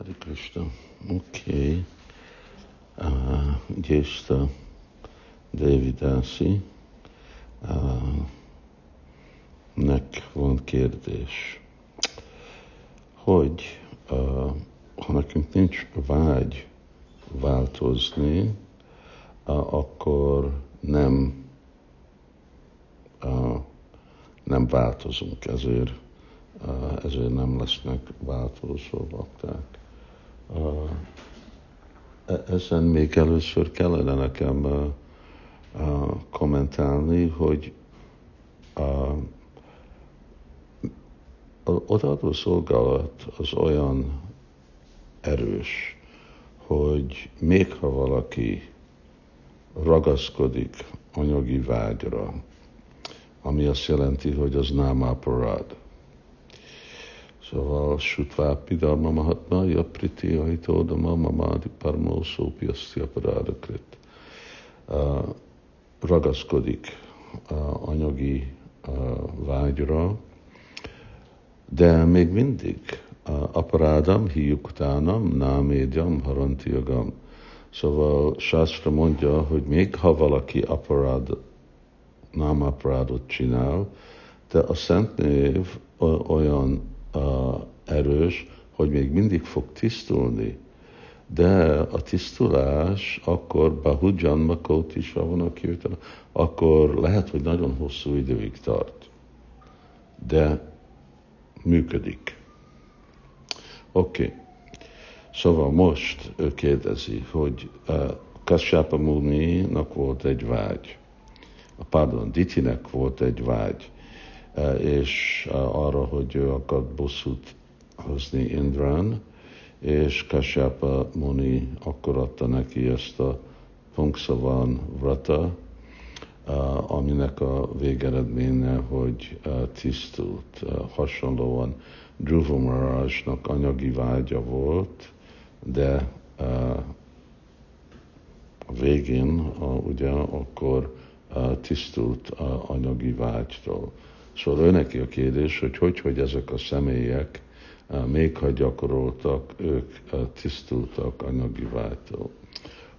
Hare Krishna. Okay. Uh, Gyészta Devidasi. Uh, nek van kérdés, hogy uh, ha nekünk nincs vágy változni, uh, akkor nem uh, nem változunk, ezért, uh, ezért nem lesznek változó bakták. E, ezen még először kellene nekem kommentálni, hogy odaadó szolgálat az olyan erős, hogy még ha valaki ragaszkodik anyagi vágyra, ami azt jelenti, hogy az nem aparad, Szóval Sutva Pidharma Mahatma Japriti Aitódama Mamadi Parmó Szópi Aparádakrit. Ragaszkodik anyagi vágyra, de még mindig aparádam, hiuktánam, námédjam, harantiagam. Szóval Sászra mondja, hogy még ha valaki aparád, nem aparádot csinál, de a Szent Név olyan erős, hogy még mindig fog tisztulni. De a tisztulás akkor Bahudjan Makot is van a kirtana, akkor lehet, hogy nagyon hosszú időig tart. De működik. Oké. Okay. Szóval most ő kérdezi, hogy uh, Kasyapa Muni-nak volt egy vágy, pardon, Ditinek volt egy vágy, és e, arra, hogy ő akart bosszút hozni Indrán, és Kasyapa Muni akkor adta neki ezt a Pungszavan Vrata, e, aminek a végeredménye, hogy tisztult. Hasonlóan Dhruva anyagi vágya volt, de a végén ugye akkor tisztult anyagi vágytól. Szóval ő neki a kérdés, hogy hogy, hogy ezek a személyek, eh, még ha gyakoroltak, ők eh, tisztultak anyagi vágytól.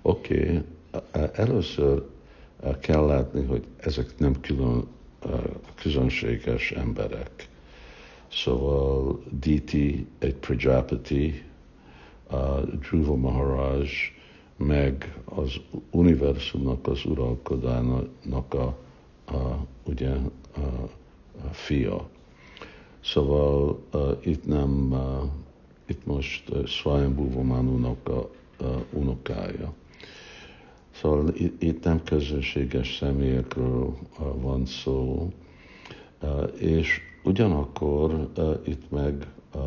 Oké, okay. Eh, először kell látni, hogy ezek nem külön, közönséges emberek. Szóval Diti egy Prajapati, Dhruva Maharaj, meg az univerzumnak az uralkodának a, a ugye, a, fia. Szóval uh, itt nem, uh, itt most uh, Svajambhuva Manunak a uh, unokája. Szóval itt, itt nem közönséges személyekről van szó, és ugyanakkor itt meg uh,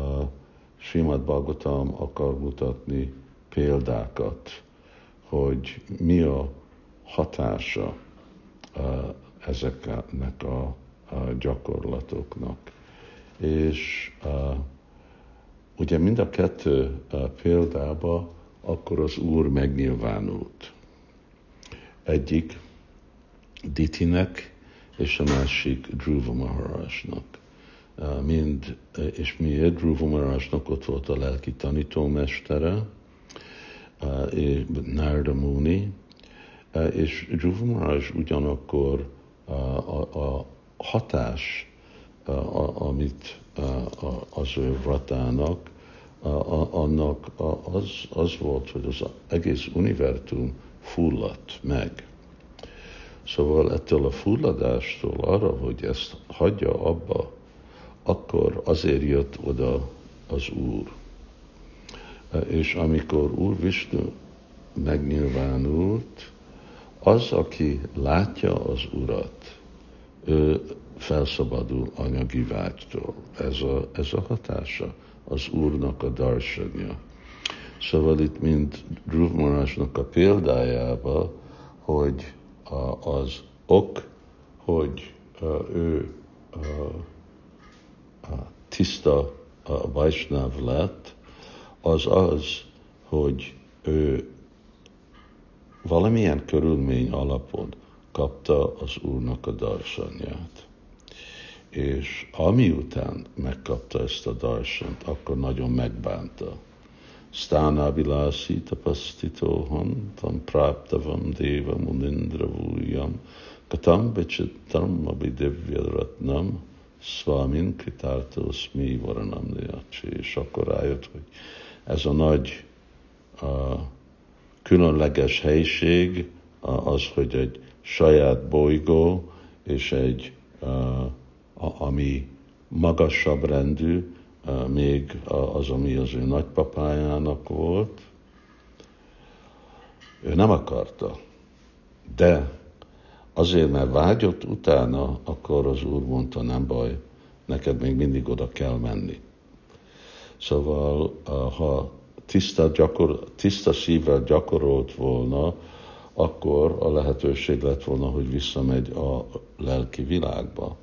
Simad Bhagavatam akar mutatni példákat, hogy mi a hatása ezeknek a a gyakorlatoknak. És uh, ugye mind a kettő uh, példába akkor az Úr megnyilvánult. Egyik Ditinek, és a másik Dhruva Maharajnak. Mind, és miért Dhruva Maharajnak ott volt a lelki tanítómestere, uh, Narda Muni, és Dhruva Maharaj ugyanakkor a, a hatás, amit az ő vratának, annak az, az volt, hogy az egész univerzum fulladt meg. Szóval ettől a fulladástól arra, hogy ezt hagyja abba, akkor azért jött oda az Úr. És amikor Úr Vishnu megnyilvánult, az, aki látja az Urat, felszabadul anyagi vágytól. Ez a, ez a hatása az Úrnak a darsanya. Szóval itt, mint Dhruv a példájába, hogy az ok, hogy ő tiszta Vajsnáv lett, az az, hogy ő valamilyen körülmény alapon kapta az Úrnak a darsanyát. És ami után megkapta ezt a darsant, akkor nagyon megbánta. Stana vilasi tapastitoham tam praptavam deva munindra vujam katam vichittam abhidivya Svamin Kritartosmi Varanam Deyachi, és akkor rájött, hogy ez a nagy a különleges helyiség az, hogy egy saját bolygó és egy, ami magasabb rendű, még az, ami az ő nagypapájának volt. Ő nem akarta, de azért, mert vágyott utána, akkor az Úr mondta, nem baj, neked még mindig oda kell menni. Szóval, ha tiszta, gyakor, tiszta szívvel gyakorolt volna, akkor a lehetőség lett volna, hogy visszamegy a lelki világba.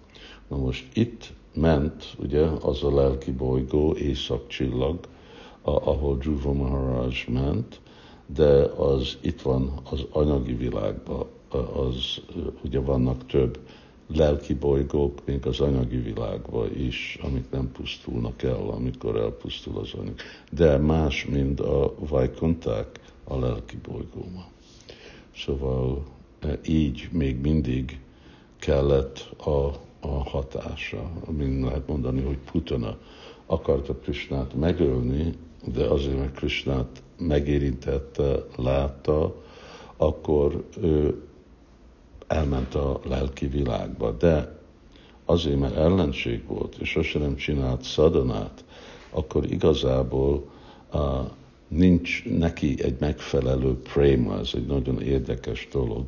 Na most itt ment, ugye, az a lelki bolygó, északcsillag, ahol Dhruva Maharaj ment, de az itt van az anyagi világban, az ugye vannak több lelki bolygók, még az anyagi világban is, amik nem pusztulnak el, amikor elpusztul az anyag. De más, mint a vajkonták a lelki bolygóban. Szóval e, így még mindig kellett a, a hatása, amin lehet mondani, hogy Putana akarta Krishnát megölni, de azért, mert Krishnát megérintette, látta, akkor ő elment a lelki világba. De azért, mert ellenség volt, és sosem nem csinált szadanát, akkor igazából uh, nincs neki egy megfelelő préma, ez egy nagyon érdekes dolog,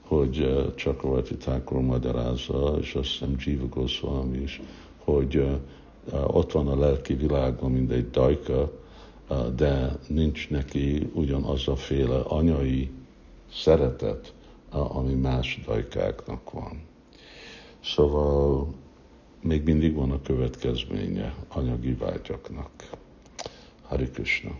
hogy uh, Chakravarti Thakur magyarázza, és azt hiszem Jiva Goswami is, hogy ott van a lelki világban, mint egy dajka, de nincs neki ugyanaz a féle anyai szeretet, ami más dajkáknak van. Szóval még mindig van a következménye anyagi vágyaknak. Hari Krishna.